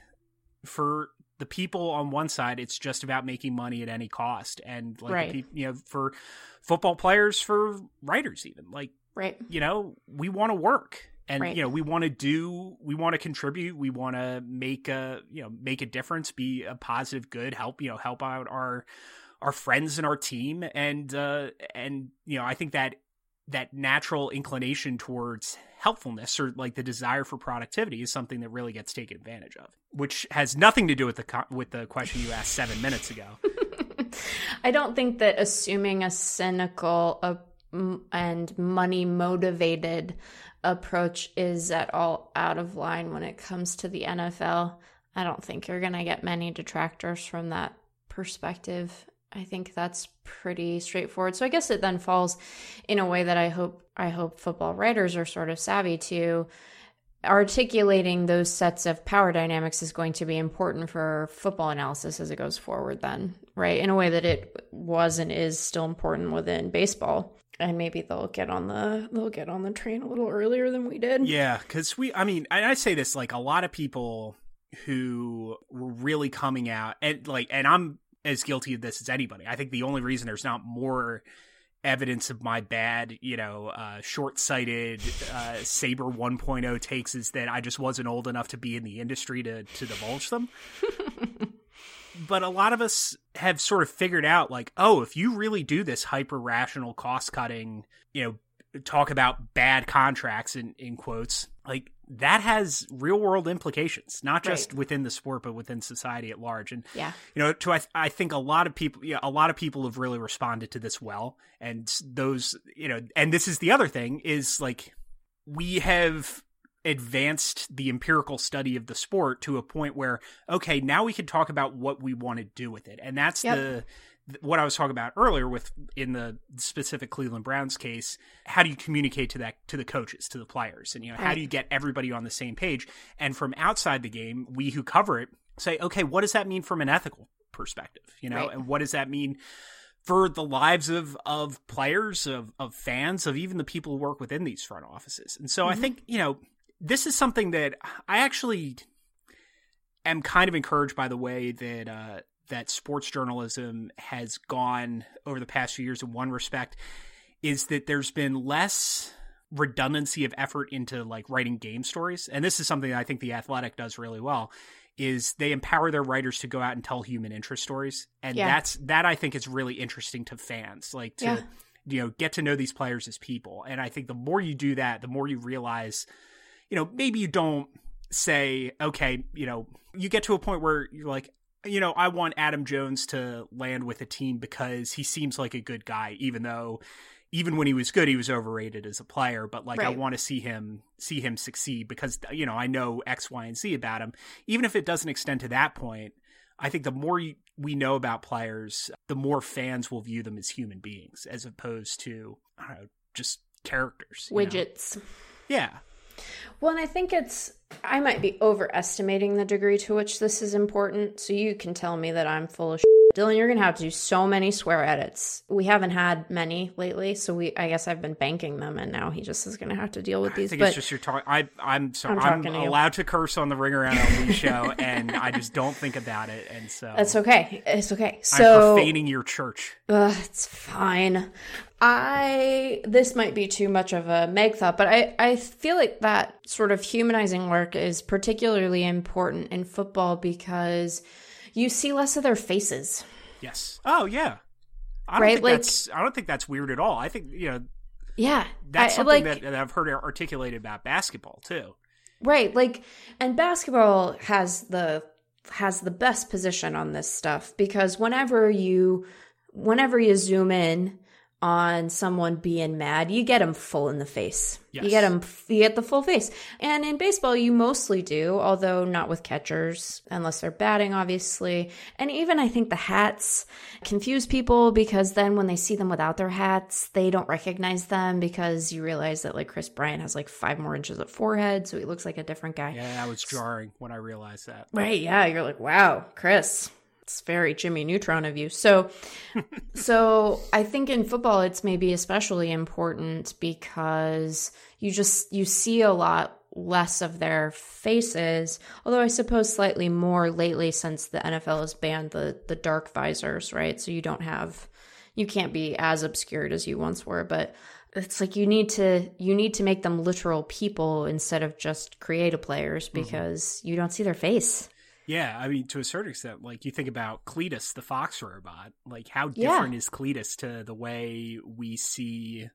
Speaker 2: for the people on one side, it's just about making money at any cost, and like
Speaker 1: Right.
Speaker 2: you know, for football players, for writers, even like
Speaker 1: Right.
Speaker 2: you know, we want to work. And
Speaker 1: Right.
Speaker 2: you know, we want to do, we want to contribute, we want to make a, you know, make a difference, be a positive good, help, you know, help out our our friends and our team and uh and you know, I think that that natural inclination towards helpfulness or like the desire for productivity is something that really gets taken advantage of, which has nothing to do with the co- with the question you asked 7 minutes ago. (laughs)
Speaker 1: I don't think that assuming a cynical uh, and money motivated approach is at all out of line when it comes to the NFL. I don't think you're going to get many detractors from that perspective. I think that's pretty straightforward. So I guess it then falls in a way that I hope I hope football writers are sort of savvy to. Articulating those sets of power dynamics is going to be important for football analysis as it goes forward then right? In a way that it was and is still important within baseball. And maybe they'll get on the they'll get on the train a little earlier than we did.
Speaker 2: Yeah, because we, I mean, I say this like a lot of people who were really coming out and like, and I'm as guilty of this as anybody. I think the only reason there's not more evidence of my bad, you know, uh, short sighted uh, Saber 1.0 takes is that I just wasn't old enough to be in the industry to, to divulge them. (laughs) but a lot of us have sort of figured out like, oh, if you really do this hyper rational cost cutting, you know, talk about bad contracts in, in quotes, like that has real world implications, not just
Speaker 1: Right.
Speaker 2: within the sport, but within society at large. And
Speaker 1: yeah
Speaker 2: you know, to I, I think a lot of people, yeah, a lot of people have really responded to this well, and those, you know, and this is the other thing is like we have advanced the empirical study of the sport to a point where okay, now we can talk about what we want to do with it, and that's
Speaker 1: Yep.
Speaker 2: the th- what I was talking about earlier with in the specific Cleveland Browns case, how do you communicate to that to the coaches, to the players, and you know how do you get everybody on the same page? And from outside the game, we who cover it say, okay, what does that mean from an ethical perspective? You know,
Speaker 1: Right.
Speaker 2: and what does that mean for the lives of of players, of of fans, of even the people who work within these front offices? And so I think you know this is something that I actually am kind of encouraged by the way that uh, that sports journalism has gone over the past few years. In one respect, is that there's been less redundancy of effort into like writing game stories, and this is something that I think the Athletic does really well. Is they empower their writers to go out and tell human interest stories, and
Speaker 1: Yeah.
Speaker 2: that's that I think is really interesting to fans, like to
Speaker 1: Yeah.
Speaker 2: you know get to know these players as people. And I think the more you do that, the more you realize you know, maybe you don't say, okay, you know, you get to a point where you're like, you know, I want Adam Jones to land with a team because he seems like a good guy, even though even when he was good, he was overrated as a player. But like, I want to see him see him succeed because you know I know X, Y, and Z about him. Even if it doesn't extend to that point, I think the more you, we know about players, the more fans will view them as human beings as opposed to I don't know, just characters. you know?
Speaker 1: widgets
Speaker 2: Yeah.
Speaker 1: Well, and I think it's, I might be overestimating the degree to which this is important. So you can tell me that I'm full of shit. Dylan, you're going to have to do so many swear edits. We haven't had many lately. So we, I guess I've been banking them and now he just is going to have to deal with these.
Speaker 2: I think
Speaker 1: But
Speaker 2: it's just you're talking. I I'm sorry.
Speaker 1: I'm
Speaker 2: I'm,
Speaker 1: talking to you.
Speaker 2: allowed to curse on the Ringer MLB show, and I just don't think about it, and so
Speaker 1: that's okay. It's okay.
Speaker 2: I'm
Speaker 1: So
Speaker 2: profaning your church.
Speaker 1: Ugh, it's fine. I this might be too much of a Meg thought, but I I feel like that sort of humanizing work is particularly important in football because you see less of their faces.
Speaker 2: Yes. Oh yeah. I don't
Speaker 1: Right,
Speaker 2: think
Speaker 1: like-
Speaker 2: that's. I don't think that's weird at all. I think you know
Speaker 1: Yeah,
Speaker 2: that's
Speaker 1: I-
Speaker 2: something
Speaker 1: like
Speaker 2: that, that I've heard articulated about basketball too.
Speaker 1: Right. Like and basketball has the has the best position on this stuff because whenever you whenever you zoom in on someone being mad, you get them full in the face.
Speaker 2: Yes.
Speaker 1: You get them, you get the full face. And in baseball, you mostly do, although not with catchers, unless they're batting, obviously. And even I think the hats confuse people because then when they see them without their hats, they don't recognize them because you realize that like Kris Bryant has like five more inches of forehead, so he looks like a different guy.
Speaker 2: Yeah, that was jarring when I realized that.
Speaker 1: Right. Yeah. You're like, wow, Kris. It's very Jimmy Neutron of you. So, (laughs) so I think in football it's maybe especially important because you just you see a lot less of their faces. Although I suppose slightly more lately since the NFL has banned the the dark visors, right? So you don't have you can't be as obscured as you once were, but it's like you need to you need to make them literal people instead of just creative players because mm-hmm. you don't see their face.
Speaker 2: Yeah, I mean, to a certain extent, like you think about Cletus, the Fox robot. Like, how different yeah. is Cletus to the way we see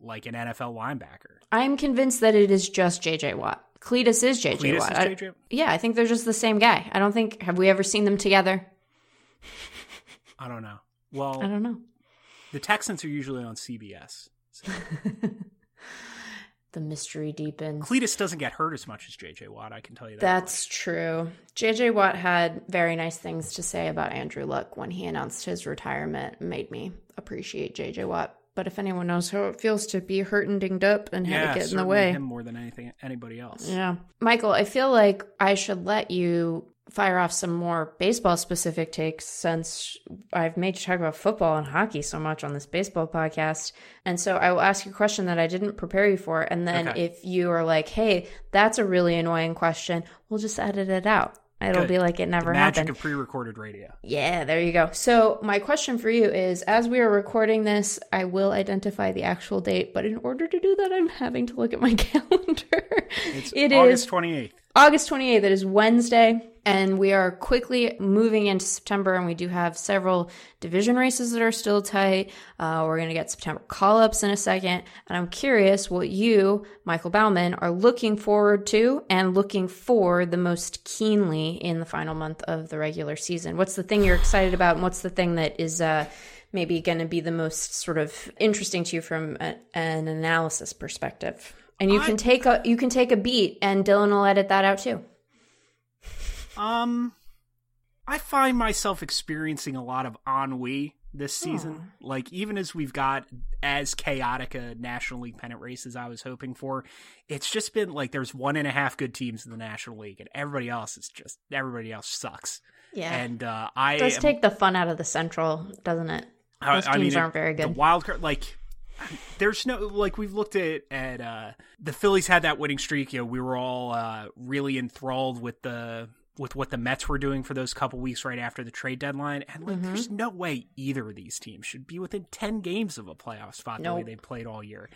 Speaker 2: like an NFL linebacker?
Speaker 1: I'm convinced that it is just JJ Watt. Cletus is JJ
Speaker 2: Cletus
Speaker 1: Watt.
Speaker 2: Is JJ?
Speaker 1: I, yeah, I think they're just the same guy. I don't think have we ever seen them together.
Speaker 2: I don't know. Well,
Speaker 1: I don't know.
Speaker 2: The Texans are usually on CBS. So. (laughs)
Speaker 1: the mystery deepens.
Speaker 2: Cletus doesn't get hurt as much as JJ Watt, I can tell you that.
Speaker 1: That's much. true. JJ Watt had very nice things to say about Andrew Luck when he announced his retirement, made me appreciate JJ Watt. But if anyone knows how it feels to be hurt and dinged up and
Speaker 2: yeah,
Speaker 1: have it get in the way,
Speaker 2: him more than anything anybody else.
Speaker 1: Yeah, Michael, I feel like I should let you fire off some more baseball specific takes since I've made you talk about football and hockey so much on this baseball podcast. And so I will ask you a question that I didn't prepare you for. And then okay. if you are like, hey, that's a really annoying question, we'll just edit it out. It'll Good. be like it never
Speaker 2: the magic
Speaker 1: happened.
Speaker 2: of pre-recorded radio.
Speaker 1: Yeah, there you go. So my question for you is: as we are recording this, I will identify the actual date, but in order to do that, I'm having to look at my (laughs) calendar.
Speaker 2: It's it August twenty eighth.
Speaker 1: August 28th. It is Wednesday. And we are quickly moving into September, and we do have several division races that are still tight. Uh, we're going to get September call ups in a second. And I'm curious what you, Michael Baumann, are looking forward to and looking for the most keenly in the final month of the regular season. What's the thing you're excited about, and what's the thing that is uh, maybe going to be the most sort of interesting to you from a, an analysis perspective? And you I, can take a you can take a beat, and Dylan will edit that out too.
Speaker 2: Um, I find myself experiencing a lot of ennui this season. Like even as we've got as chaotic a National League pennant race as I was hoping for, it's just been like there's one and a half good teams in the National League, and everybody else is just everybody else sucks.
Speaker 1: Yeah,
Speaker 2: and uh, I
Speaker 1: it does
Speaker 2: am,
Speaker 1: take the fun out of the Central, doesn't it? Those I, teams I mean, aren't very good.
Speaker 2: The wild card, like there's no like we've looked at at uh the Phillies had that winning streak. You know, we were all uh really enthralled with the with what the Mets were doing for those couple weeks right after the trade deadline. And like, mm-hmm. there's no way either of these teams should be within 10 games of a playoff spot nope. the way they played all year.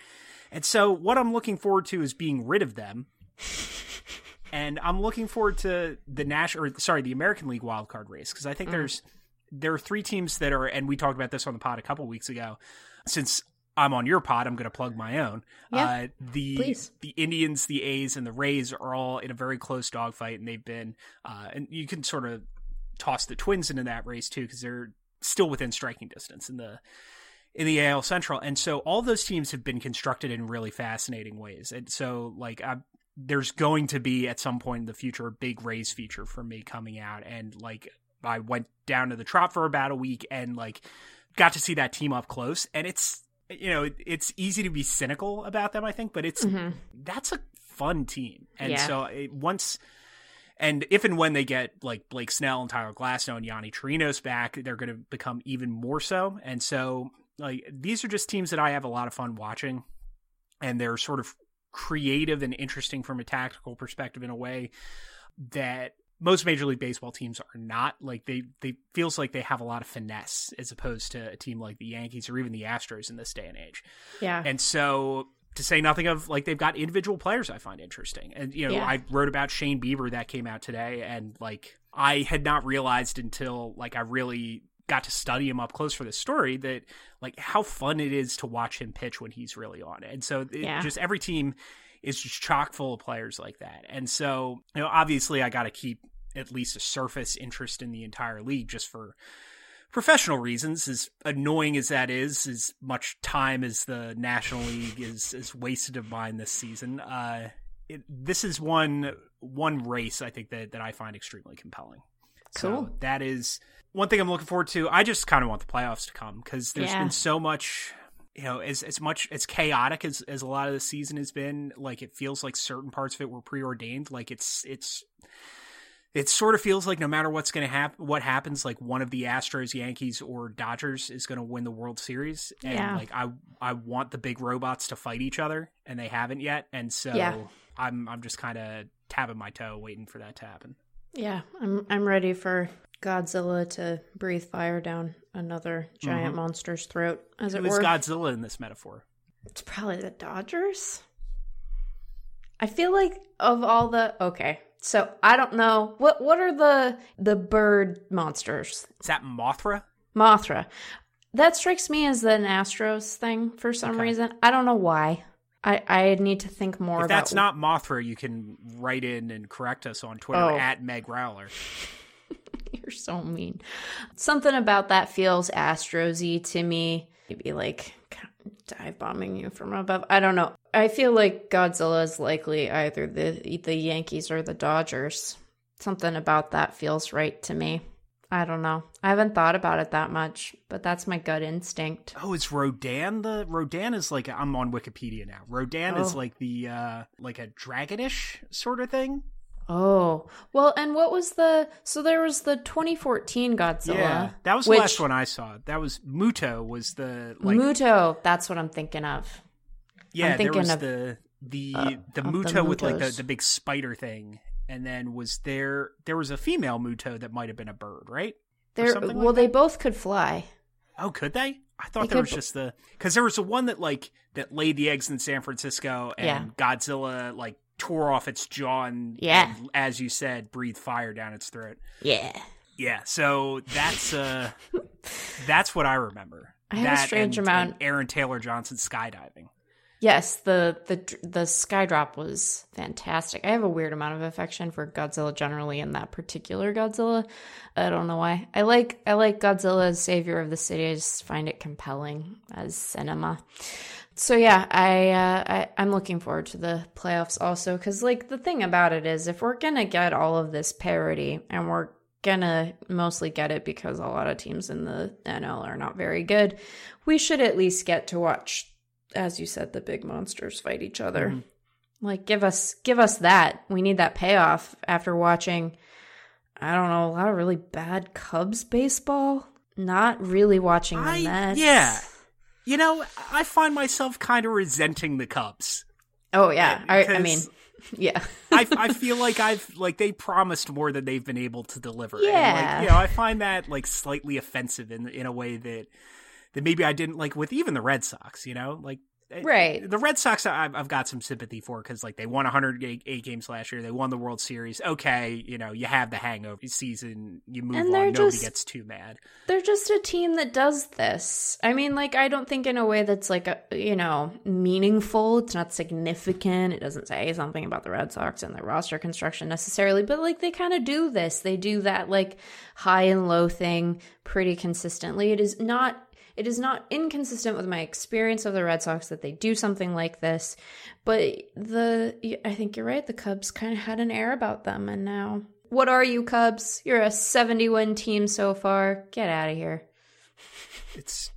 Speaker 2: And so what I'm looking forward to is being rid of them. (laughs) and I'm looking forward to the national, or sorry, the American League wildcard race because I think mm. there's there are three teams that are, and we talked about this on the pod a couple weeks ago. Since I'm on your pod. I'm going to plug my own.
Speaker 1: Yeah,
Speaker 2: uh, the
Speaker 1: please.
Speaker 2: the Indians, the A's, and the Rays are all in a very close dogfight, and they've been. Uh, and you can sort of toss the Twins into that race too because they're still within striking distance in the in the AL Central, and so all those teams have been constructed in really fascinating ways. And so, like, I, there's going to be at some point in the future a big Rays feature for me coming out, and like, I went down to the Trop for about a week and like got to see that team up close, and it's you know, it's easy to be cynical about them, I think, but it's mm-hmm. that's a fun team. And yeah. so it, once and if and when they get like Blake Snell and Tyler Glasnow and Yonny Chirinos back, they're going to become even more so. And so like these are just teams that I have a lot of fun watching and they're sort of creative and interesting from a tactical perspective in a way that most Major League Baseball teams are not like they they feels like they have a lot of finesse as opposed to a team like the Yankees or even the Astros in this day and age.
Speaker 1: Yeah.
Speaker 2: And so to say nothing of like they've got individual players I find interesting. And you know, yeah. I wrote about Shane Bieber that came out today and like I had not realized until like I really got to study him up close for this story that like how fun it is to watch him pitch when he's really on. It. And so it,
Speaker 1: yeah.
Speaker 2: just every team is just chock full of players like that. And so, you know, obviously I got to keep at least a surface interest in the entire league just for professional reasons, as annoying as that is, as much time as the National League is, is wasted of mine this season. Uh, it, this is one one race I think that, that I find extremely compelling.
Speaker 1: Cool.
Speaker 2: So that is one thing I'm looking forward to. I just kind of want the playoffs to come because there's
Speaker 1: Yeah.
Speaker 2: been so much, you know, as as much as chaotic as as a lot of the season has been. Like it feels like certain parts of it were preordained. Like it's it's. It sort of feels like no matter what's going to happen, what happens, like one of the Astros, Yankees, or Dodgers is going to win the World Series, and
Speaker 1: Yeah.
Speaker 2: like I, I want the big robots to fight each other, and they haven't yet, and so
Speaker 1: Yeah.
Speaker 2: I'm, I'm just kind of tapping my toe, waiting for that to happen.
Speaker 1: Yeah, I'm I'm ready for Godzilla to breathe fire down another giant mm-hmm. monster's throat, as it
Speaker 2: Who is
Speaker 1: were.
Speaker 2: Godzilla in this metaphor?
Speaker 1: It's probably the Dodgers. I feel like of all the okay, so I don't know what what are the the bird monsters?
Speaker 2: Is that Mothra?
Speaker 1: Mothra. That strikes me as an Astros thing for some
Speaker 2: Okay.
Speaker 1: reason. I don't know why. I I need to think more
Speaker 2: If
Speaker 1: about.
Speaker 2: that's not Mothra, you can write in and correct us on Twitter
Speaker 1: Oh.
Speaker 2: at Meg Rowley. (laughs)
Speaker 1: You're so mean. Something about that feels Astrosy to me. Maybe like dive bombing you from above. I don't know. I feel like Godzilla is likely either the the Yankees or the Dodgers. Something about that feels right to me. I don't know. I haven't thought about it that much, but that's my gut instinct.
Speaker 2: Oh, is Rodan the Rodan is like I'm on Wikipedia now. Rodan is
Speaker 1: Oh.
Speaker 2: like the uh like a dragonish sort of thing.
Speaker 1: Oh, well, and what was the so there was the 2014 Godzilla.
Speaker 2: Yeah, that was the last one I saw. That was Muto was the like
Speaker 1: Muto, that's what I'm thinking of.
Speaker 2: yeah. there
Speaker 1: thinking
Speaker 2: was
Speaker 1: of-
Speaker 2: the the
Speaker 1: uh,
Speaker 2: the
Speaker 1: of the
Speaker 2: Muto with like the, the big spider thing, and then was there there was a female Muto that might have been a bird, right? Or
Speaker 1: They're
Speaker 2: like
Speaker 1: well, they
Speaker 2: that?
Speaker 1: both could fly.
Speaker 2: Oh, could they? I thought
Speaker 1: They
Speaker 2: there
Speaker 1: could
Speaker 2: was just the because there was the one that like that laid the eggs in San Francisco, and
Speaker 1: Yeah.
Speaker 2: Godzilla like tore off its jaw and,
Speaker 1: Yeah.
Speaker 2: and, as you said, breathed fire down its throat.
Speaker 1: Yeah.
Speaker 2: Yeah, so that's uh (laughs) that's what I remember.
Speaker 1: I have a strange
Speaker 2: and-
Speaker 1: amount-
Speaker 2: and Aaron Taylor Johnson skydiving.
Speaker 1: Yes, the the the sky drop was fantastic. I have a weird amount of affection for Godzilla generally, and that particular Godzilla. I don't know why. I like I like Godzilla as savior of the city. I just find it compelling as cinema. So yeah, I, uh, I I'm looking forward to the playoffs also because like the thing about it is if we're gonna get all of this parity and we're gonna mostly get it because a lot of teams in the NL are not very good, we should at least get to watch as you said, the big monsters fight each other.
Speaker 2: Mhm.
Speaker 1: Like give us give us that. We need that payoff after watching I don't know, a lot of really bad Cubs baseball. Not really watching the
Speaker 2: I-
Speaker 1: Mets.
Speaker 2: yeah. You know, I find myself kind of resenting the Cubs.
Speaker 1: Oh yeah. I, I mean (laughs) yeah.
Speaker 2: I, I (laughs) feel like I've like they promised more than they've been able to deliver. And,
Speaker 1: Yeah.
Speaker 2: like, you know, I find that like slightly offensive in in a way that that maybe I didn't like with even the Red Sox. You know, like Eh,
Speaker 1: right.
Speaker 2: the Red Sox I've, I've got some sympathy for because like they won 108 games last year. They won the World Series. Okay, you know, you have the hangover season. You move
Speaker 1: And
Speaker 2: on. Nobody
Speaker 1: just-
Speaker 2: gets too mad.
Speaker 1: They're just a team that does this. I mean, like, I don't think in a way that's like, a, you know, meaningful. It's not significant. It doesn't say something about the Red Sox and their roster construction necessarily, but like, they kind of do this. They do that, like, high and low thing pretty consistently. It is not. It is not inconsistent with my experience of the Red Sox that they do something like this, but the I think you're right. The Cubs kind of had an air about them, and now what are you, Cubs? You're a 71 team so far. Get out of here.
Speaker 2: It's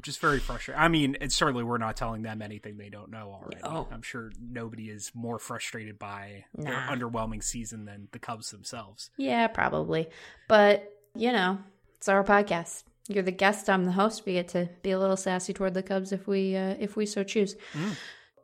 Speaker 2: just very frustrating. I mean, it's certainly we're not telling them anything they don't know already.
Speaker 1: No.
Speaker 2: I'm sure nobody is more frustrated by their underwhelming season than the Cubs themselves.
Speaker 1: Yeah, probably. But, you know, it's our podcast. You're the guest, I'm the host. We get to be a little sassy toward the Cubs if we uh, if we so choose.
Speaker 2: Mm.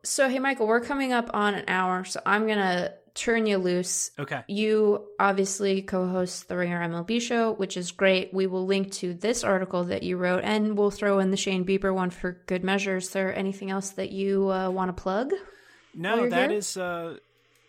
Speaker 1: So, hey Michael, we're coming up on an hour, so I'm going to turn you loose.
Speaker 2: Okay.
Speaker 1: You obviously co host the Ringer MLB show, which is great. We will link to this article that you wrote, and we'll throw in the Shane Bieber one for good measure. Is there anything else that you uh, want to plug?
Speaker 2: No, that
Speaker 1: here?
Speaker 2: is uh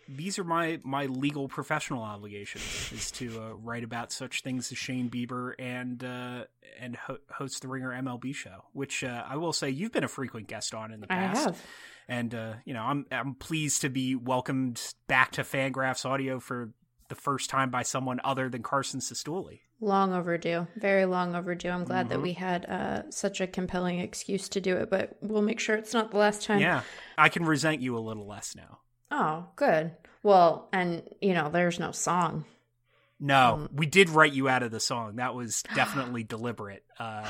Speaker 2: these are my my legal professional obligations is to uh, write about such things as Shane Bieber and uh, and ho- host the Ringer MLB show, which uh, I will say you've been a frequent guest on in the past.
Speaker 1: I have.
Speaker 2: And uh, you know, I'm I'm pleased to be welcomed back to Fangraphs Audio for the first time by someone other than Carson Cistulli.
Speaker 1: Long overdue, very long overdue. I'm glad
Speaker 2: Mm-hmm.
Speaker 1: that we had uh, such a compelling excuse to do it, but we'll make sure it's not the last time.
Speaker 2: Yeah, I can resent you a little less now.
Speaker 1: Oh, good. Well, and you know, there's no song.
Speaker 2: No,
Speaker 1: Um,
Speaker 2: we did write you out of the song. That was definitely (gasps) deliberate. Uh,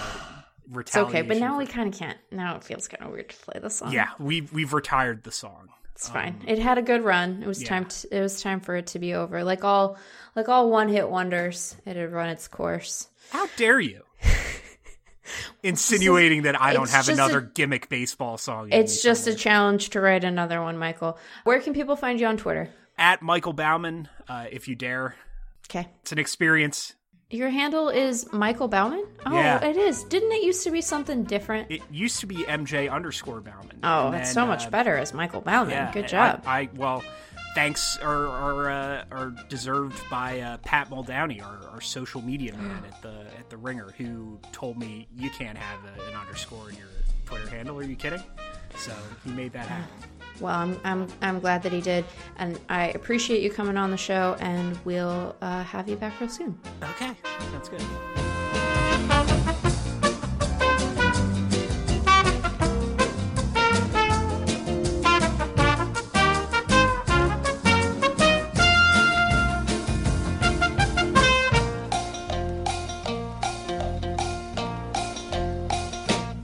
Speaker 1: It's okay, but now we kind of can't. Now it feels kind of weird to play the song.
Speaker 2: Yeah, we we've retired the song.
Speaker 1: it's fine. it had a good run. It was
Speaker 2: Um, yeah.
Speaker 1: time. To, it was time for it to be over. Like all, like all one hit wonders, it had run its course.
Speaker 2: How dare you? Insinuating that I don't have another
Speaker 1: a-
Speaker 2: gimmick baseball song.
Speaker 1: It's just a challenge to write another one, Michael. Where can people find you on Twitter?
Speaker 2: at Michael Baumann, uh, if you dare.
Speaker 1: Okay.
Speaker 2: It's an experience.
Speaker 1: Your handle is Michael Baumann? Oh,
Speaker 2: Yeah.
Speaker 1: it is. Didn't it used to be something different?
Speaker 2: It used to be MJ underscore Baumann.
Speaker 1: oh, it's
Speaker 2: then,
Speaker 1: so much
Speaker 2: uh,
Speaker 1: better as Michael Baumann.
Speaker 2: Yeah,
Speaker 1: Good
Speaker 2: I-
Speaker 1: job.
Speaker 2: I, well, thanks are are, uh, are deserved by uh, Pat Muldowney, our, our social media man at the at the Ringer, who told me you can't have a, an underscore in your Twitter handle. Are you kidding? So he made that happen. (sighs)
Speaker 1: well, I'm, I'm, I'm glad that he did. And I appreciate you coming on the show, and we'll uh, have you back real soon.
Speaker 2: Okay, sounds good.